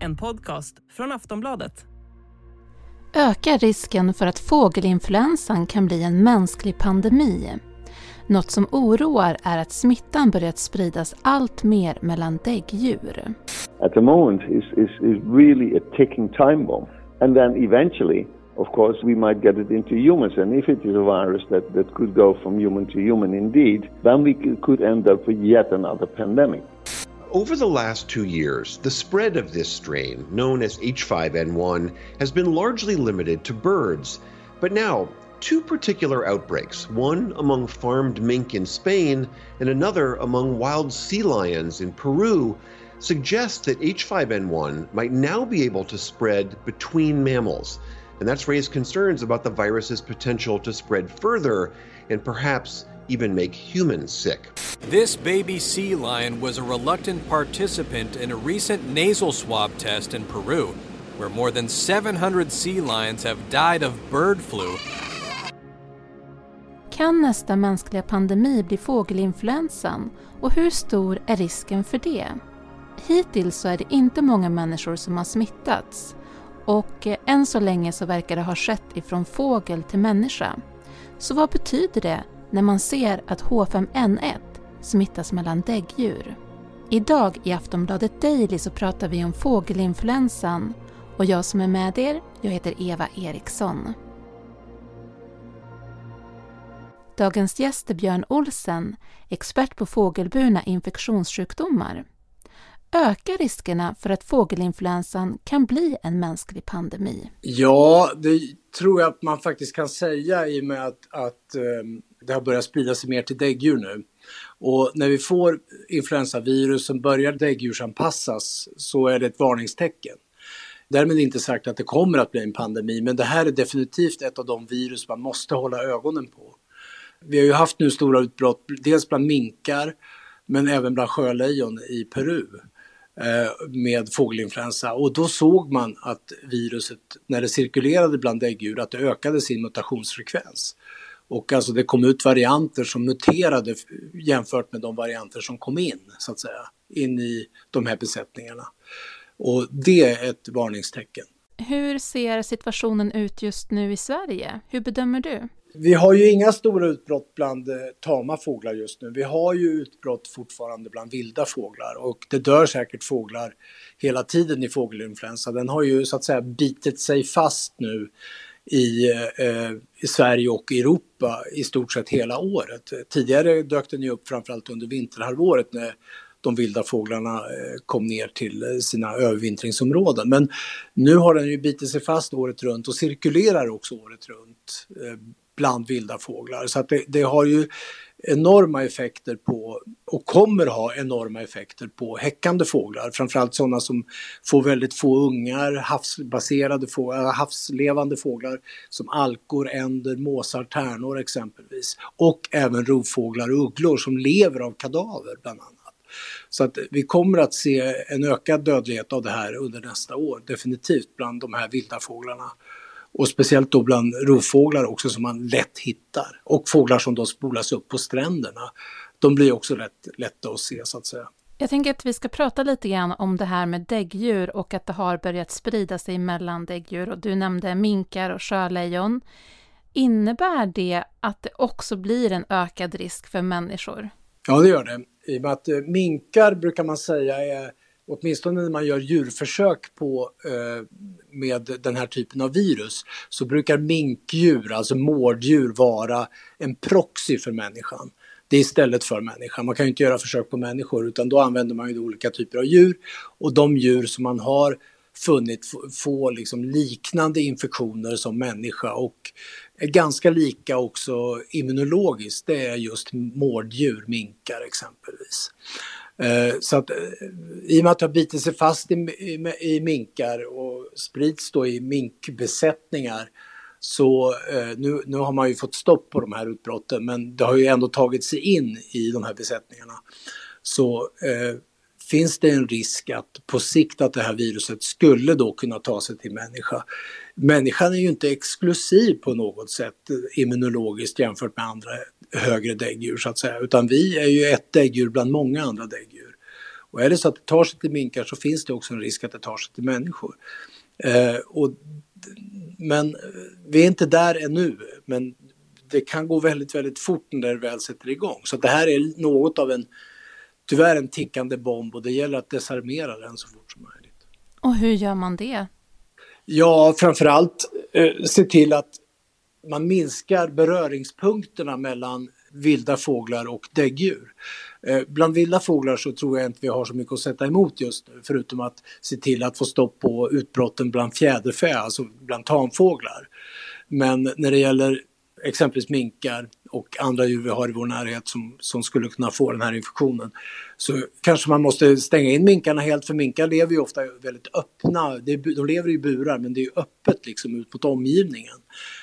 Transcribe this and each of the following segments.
En podcast från Aftonbladet. Ökar risken för att fågelinfluensan kan bli en mänsklig pandemi? Något som oroar är att smittan börjat spridas allt mer mellan däggdjur. At the moment is, is, is really a ticking time bomb. And then eventually, of course, we might get it into humans. And if it is a virus that, that could go from human to human indeed, then we could end up with yet another pandemic. Over the last two years, the spread of this strain, known as H5N1, has been largely limited to birds. But now, two particular outbreaks, one among farmed mink in Spain and another among wild sea lions in Peru, suggest that H5N1 might now be able to spread between mammals. And that's raised concerns about the virus's potential to spread further and perhaps even make humans sick. This baby sea lion was a reluctant participant in a recent nasal swab test in Peru, where more than 700 sea lions have died of bird flu. Kan nästa mänskliga pandemi bli fågelinfluensan och hur stor är risken för det? Hittills så är det inte många människor som har smittats och eh, än så länge så verkar det ha skett ifrån fågel till människa. Så vad betyder det när man ser att H5N1 smittas mellan däggdjur? Idag i Aftonbladet Daily så pratar vi om fågelinfluensan och jag som är med er, jag heter Eva Eriksson. Dagens gäst är Björn Olsen, expert på fågelburna infektionssjukdomar. Ökar riskerna för att fågelinfluensan kan bli en mänsklig pandemi? Ja, det tror jag att man faktiskt kan säga i och med att, att ehm, det har börjat sprida sig mer till däggdjur nu. Och när vi får influensavirus som börjar däggdjursanpassas så är det ett varningstecken. Därmed inte sagt att det kommer att bli en pandemi, men det här är definitivt ett av de virus man måste hålla ögonen på. Vi har ju haft nu stora utbrott, dels bland minkar, men även bland sjölejon i Peru Eh, med fågelinfluensa och då såg man att viruset, när det cirkulerade bland däggdjur, att det ökade sin mutationsfrekvens. Och alltså det kom ut varianter som muterade jämfört med de varianter som kom in, så att säga, in i de här besättningarna. Och det är ett varningstecken. Hur ser situationen ut just nu i Sverige? Hur bedömer du? Vi har ju inga stora utbrott bland eh, tama fåglar just nu. Vi har ju utbrott fortfarande bland vilda fåglar och det dör säkert fåglar hela tiden i fågelinfluensa. Den har ju så att säga bitit sig fast nu i, eh, eh i Sverige och Europa i stort sett hela året. Tidigare dök den ju upp framförallt under vinterhalvåret när de vilda fåglarna eh, kom ner till sina övervintringsområden. Men nu har den ju bitit sig fast året runt och cirkulerar också året runt bland vilda fåglar. Så att det, det, har ju enorma effekter på och kommer ha enorma effekter på häckande fåglar. Framförallt sådana som får väldigt få ungar, havsbaserade fåglar, äh, havslevande fåglar som alkor, änder, måsar, tärnor exempelvis. Och även rovfåglar och ugglor som lever av kadaver bland annat. Så att vi kommer att se en ökad dödlighet av det här under nästa år, definitivt bland de här vilda fåglarna. Och speciellt då bland rovfåglar också som man lätt hittar. Och fåglar som då spolas upp på stränderna. De blir också rätt lätta att se så att säga. Jag tänker att vi ska prata lite grann om det här med däggdjur och att det har börjat sprida sig mellan däggdjur. Och du nämnde minkar och sjölejon. Innebär det att det också blir en ökad risk för människor? Ja, det gör det. I och med att eh, minkar brukar man säga är åtminstone när man gör djurförsök på, eh, med den här typen av virus, så brukar minkdjur, alltså mårddjur, vara en proxy för människan. Det är istället för människan. Man kan ju inte göra försök på människor utan då använder man ju olika typer av djur och de djur som man har funnit få liksom liknande infektioner som människa och är ganska lika också immunologiskt. Det är just mårddjur, minkar exempelvis. Eh, så att eh, i och med att det har bitit sig fast i, i, i minkar och sprids då i minkbesättningar så eh, nu, nu har man ju fått stopp på de här utbrotten men det har ju ändå tagit sig in i de här besättningarna. Så eh, finns det en risk att på sikt att det här viruset skulle då kunna ta sig till människa människan är ju inte exklusiv på något sätt eh, immunologiskt jämfört med andra högre däggdjur så att säga, utan vi är ju ett däggdjur bland många andra däggdjur. Och är det så att det tar sig till minkar så finns det också en risk att det tar sig till människor. Eh, och, men eh, vi är inte där ännu, men det kan gå väldigt, väldigt fort när det väl sätter igång. Så det här är något av en, tyvärr en tickande bomb och det gäller att desarmera den så fort som möjligt. Och hur gör man det? Ja, framförallt eh, se till att man minskar beröringspunkterna mellan vilda fåglar och däggdjur. Eh, bland vilda fåglar så tror jag inte vi har så mycket att sätta emot just nu förutom att se till att få stopp på utbrotten bland fjäderfä, alltså bland tamfåglar. Men när det gäller exempelvis minkar och andra djur vi har i vår närhet som, som skulle kunna få den här infektionen. Så kanske man måste stänga in minkarna helt för minkar lever ju ofta väldigt öppna, de lever i burar men det är öppet liksom ut mot omgivningen.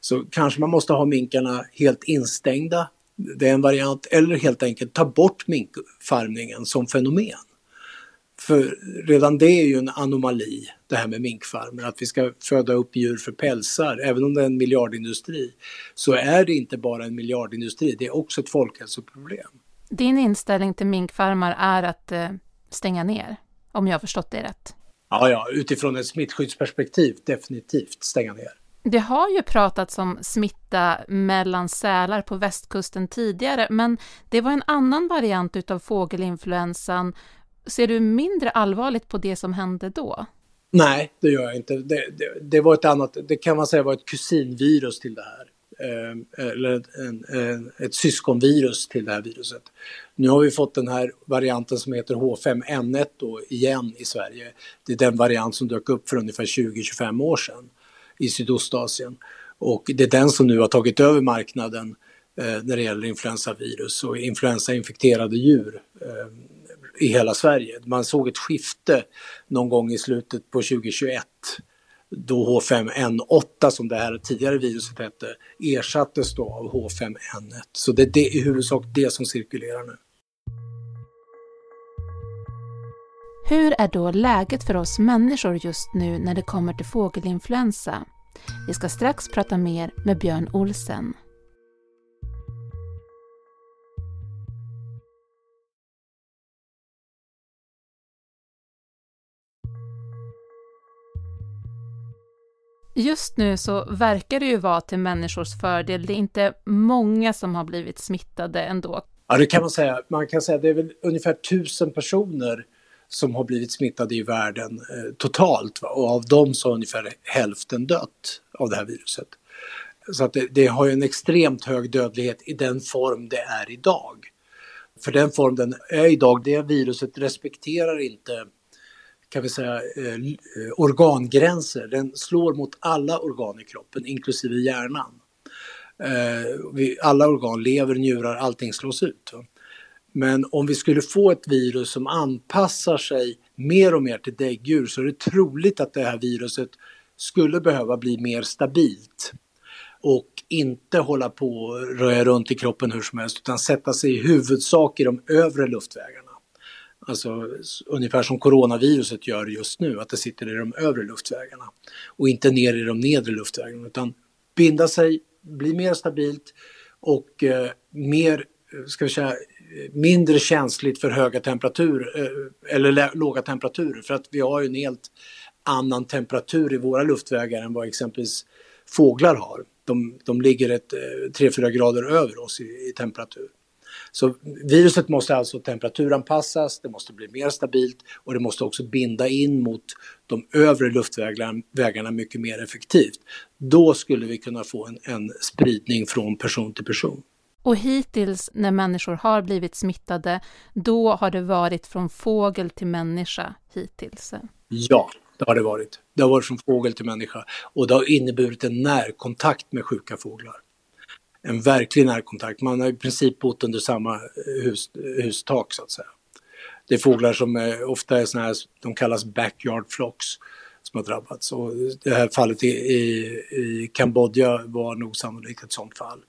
Så kanske man måste ha minkarna helt instängda, det är en variant, eller helt enkelt ta bort minkfarmningen som fenomen. För redan det är ju en anomali, det här med minkfarmer, att vi ska föda upp djur för pälsar. Även om det är en miljardindustri så är det inte bara en miljardindustri, det är också ett folkhälsoproblem. Din inställning till minkfarmar är att eh, stänga ner, om jag har förstått det rätt? Ja, ja, utifrån ett smittskyddsperspektiv definitivt stänga ner. Det har ju pratats om smitta mellan sälar på västkusten tidigare, men det var en annan variant utav fågelinfluensan Ser du mindre allvarligt på det som hände då? Nej, det gör jag inte. Det, det, det var ett annat, det kan man säga var ett kusinvirus till det här. Eh, eh eller en, en, ett syskonvirus till det här viruset. Nu har vi fått den här varianten som heter H5N1 då igen i Sverige. Det är den variant som dök upp för ungefär 20-25 år sedan i Sydostasien. Och det är den som nu har tagit över marknaden eh, när det gäller influensavirus och influensainfekterade djur. Eh, i hela Sverige. Man såg ett skifte någon gång i slutet på 2021 då H5N8 som det här tidigare viruset hette ersattes då av H5N1. Så det, det är i huvudsak det som cirkulerar nu. Hur är då läget för oss människor just nu när det kommer till fågelinfluensa? Vi ska strax prata mer med Björn Olsen. Just nu så verkar det ju vara till människors fördel. Det är inte många som har blivit smittade ändå. Ja, det kan man säga. Man kan säga att det är väl ungefär tusen personer som har blivit smittade i världen eh, totalt va? och av dem så har ungefär hälften dött av det här viruset. Så att det, det, har ju en extremt hög dödlighet i den form det är idag. För den form den är idag, det viruset respekterar inte kan vi säga, eh, eh, organgränser. Den slår mot alla organ i kroppen, inklusive hjärnan. Eh, vi, alla organ, lever, njurar, allting slås ut. Men om vi skulle få ett virus som anpassar sig mer och mer till däggdjur så är det troligt att det här viruset skulle behöva bli mer stabilt och inte hålla på och röja runt i kroppen hur som helst utan sätta sig i huvudsak i de övre luftvägarna. Alltså ungefär som coronaviruset gör just nu, att det sitter i de övre luftvägarna och inte ner i de nedre luftvägarna utan binda sig, bli mer stabilt och eh, mer, eh, ska vi säga, mindre känsligt för höga temperaturer eh, eller låga temperaturer för att vi har ju en helt annan temperatur i våra luftvägar än vad exempelvis fåglar har. De, de ligger 3-4 eh, grader över oss i, i temperatur. Så viruset måste alltså temperaturanpassas, det måste bli mer stabilt och det måste också binda in mot de övre luftvägarna mycket mer effektivt. Då skulle vi kunna få en, en spridning från person till person. Och hittills när människor har blivit smittade, då har det varit från fågel till människa hittills? Ja, det har det varit. Det har varit från fågel till människa och det har inneburit en närkontakt med sjuka fåglar en verklig närkontakt. Man har i princip bott under samma eh, hus, hustak så att säga. Det är fåglar som är, ofta är såna här, de kallas backyard flocks som har drabbats. Och det här fallet i, i, i Kambodja var nog sannolikt ett sådant fall.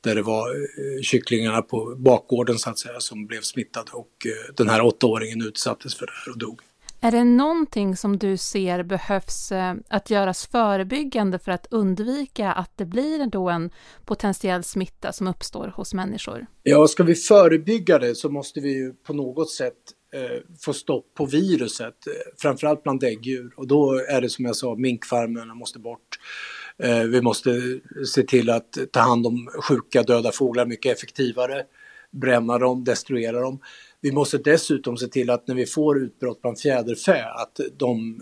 Där det var eh, kycklingarna på bakgården så att säga som blev smittade och eh, den här åttaåringen utsattes för det här och dog. Är det någonting som du ser behövs eh, att göras förebyggande för att undvika att det blir då en potentiell smitta som uppstår hos människor? Ja, ska vi förebygga det så måste vi ju på något sätt eh, få stopp på viruset, eh, framförallt bland däggdjur. Och då är det som jag sa, minkfarmerna måste bort. Eh, vi måste se till att ta hand om sjuka döda fåglar mycket effektivare, bränna dem, destruera dem. Vi måste dessutom se till att när vi får utbrott bland fjäderfä att de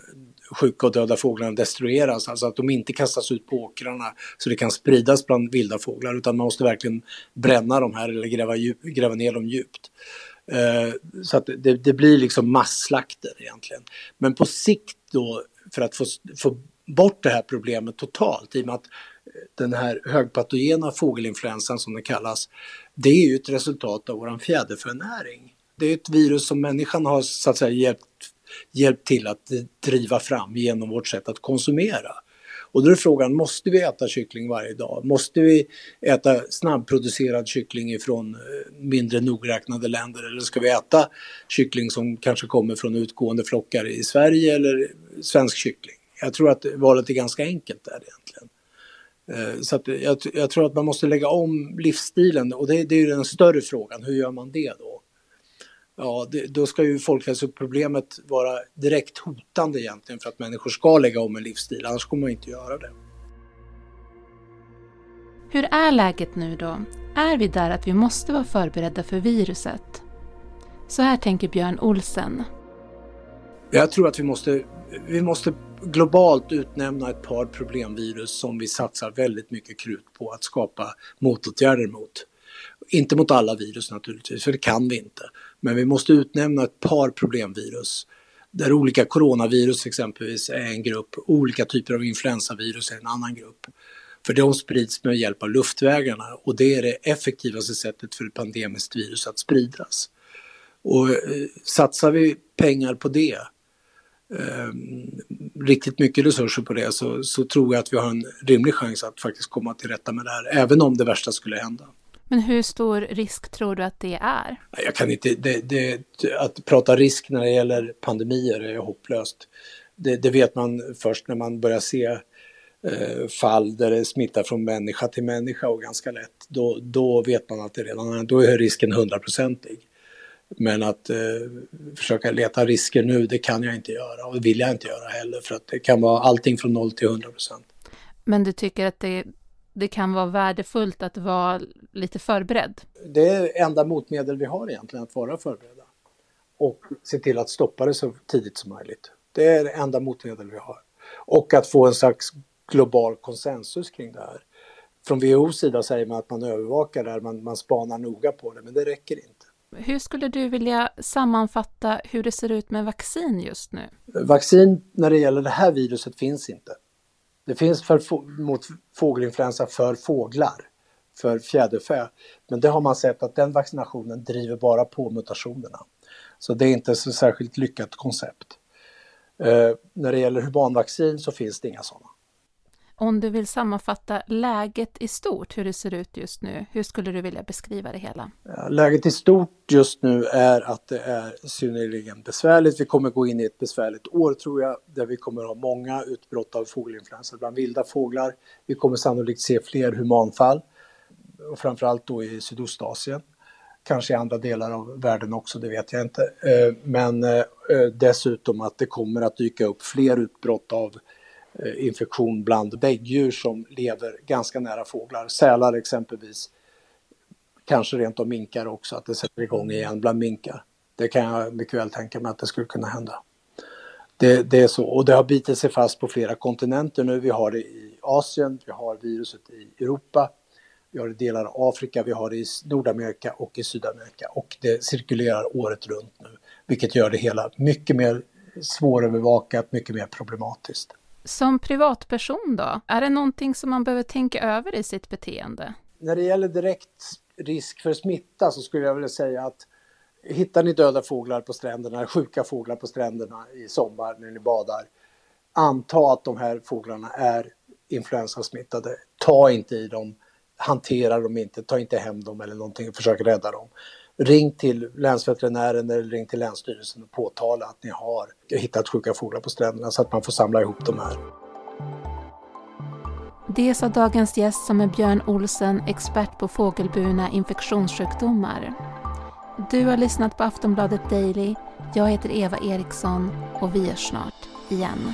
sjuka och döda fåglarna destrueras, alltså att de inte kastas ut på åkrarna så det kan spridas bland vilda fåglar utan man måste verkligen bränna de här eller gräva, djup, gräva ner dem djupt. Eh, så att det, det, blir liksom masslakter egentligen. Men på sikt då för att få, få bort det här problemet totalt i och med att eh, den här högpatogena fågelinfluensan som den kallas, det är ju ett resultat av våran fjäderfönäring. Det är ett virus som människan har så att säga hjälpt, hjälpt till att driva fram genom vårt sätt att konsumera. Och då är frågan, måste vi äta kyckling varje dag? Måste vi äta snabbproducerad kyckling från eh, mindre nogräknade länder? Eller ska vi äta kyckling som kanske kommer från utgående flockar i Sverige eller svensk kyckling? Jag tror att valet är ganska enkelt där egentligen. Eh, så att jag, jag tror att man måste lägga om livsstilen och det, det är ju den större frågan, hur gör man det då? Ja, det, då ska ju folkhälsoproblemet vara direkt hotande egentligen för att människor ska lägga om en livsstil, annars kommer man inte göra det. Hur är läget nu då? Är vi där att vi måste vara förberedda för viruset? Så här tänker Björn Olsen. Jag tror att vi måste, vi måste globalt utnämna ett par problemvirus som vi satsar väldigt mycket krut på att skapa motåtgärder mot. Inte mot alla virus naturligtvis, för det kan vi inte. Men vi måste utnämna ett par problemvirus där olika coronavirus exempelvis är en grupp, olika typer av influensavirus är en annan grupp. För de sprids med hjälp av luftvägarna och det är det effektivaste sättet för ett pandemiskt virus att spridas. Och eh, satsar vi pengar på det, eh, riktigt mycket resurser på det, så, så tror jag att vi har en rimlig chans att faktiskt komma till rätta med det här, även om det värsta skulle hända. Men hur stor risk tror du att det är? Jag kan inte, det, det, att prata risk när det gäller pandemier är hopplöst. Det, det vet man först när man börjar se eh, fall där det smittar från människa till människa och ganska lätt. Då, då vet man att det redan då är risken hundraprocentig. Men att eh, försöka leta risker nu, det kan jag inte göra och det vill jag inte göra heller för att det kan vara allting från noll till hundra procent. Men du tycker att det det kan vara värdefullt att vara lite förberedd? Det är enda motmedel vi har egentligen, att vara förberedda. Och se till att stoppa det så tidigt som möjligt. Det är det enda motmedel vi har. Och att få en slags global konsensus kring det här. Från WHOs sida säger man att man övervakar det här, man, man spanar noga på det, men det räcker inte. Hur skulle du vilja sammanfatta hur det ser ut med vaccin just nu? Vaccin när det gäller det här viruset finns inte. Det finns för, mot fågelinfluensa för fåglar, för fjäderfä. Men det har man sett att den vaccinationen driver bara på mutationerna. Så det är inte så särskilt lyckat koncept. Eh, när det gäller humanvaccin så finns det inga sådana. Om du vill sammanfatta läget i stort, hur det ser ut just nu, hur skulle du vilja beskriva det hela? Läget i stort just nu är att det är synnerligen besvärligt. Vi kommer gå in i ett besvärligt år tror jag, där vi kommer ha många utbrott av fågelinfluensa bland vilda fåglar. Vi kommer sannolikt se fler humanfall, och framförallt då i Sydostasien. Kanske i andra delar av världen också, det vet jag inte. Eh, men eh, eh, dessutom att det kommer att dyka upp fler utbrott av Eh, infektion bland däggdjur som lever ganska nära fåglar. Sälar exempelvis. Kanske rent av minkar också, att det sätter igång igen bland minkar. Det kan jag mycket väl tänka mig att det skulle kunna hända. Det, det, är så och det har bitit sig fast på flera kontinenter nu. Vi har det i Asien, vi har viruset i Europa, vi har det i delar av Afrika, vi har det i Nordamerika och i Sydamerika och det cirkulerar året runt nu, vilket gör det hela mycket mer svårövervakat, mycket mer problematiskt. Som privatperson då, är det någonting som man behöver tänka över i sitt beteende? När det gäller direkt risk för smitta så skulle jag vilja säga att hittar ni döda fåglar på stränderna, sjuka fåglar på stränderna i sommar när ni badar, anta att de här fåglarna är influensasmittade. Ta inte i dem, hantera dem inte, ta inte hem dem eller någonting, försök rädda dem ring till länsveterinären eller ring till Länsstyrelsen och påtala att ni har hittat sjuka fåglar på stränderna så att man får samla ihop de här. Det sa dagens gäst som är Björn Olsen, expert på fågelburna infektionssjukdomar. Du har lyssnat på Aftonbladet Daily. Jag heter Eva Eriksson och vi hörs snart igen.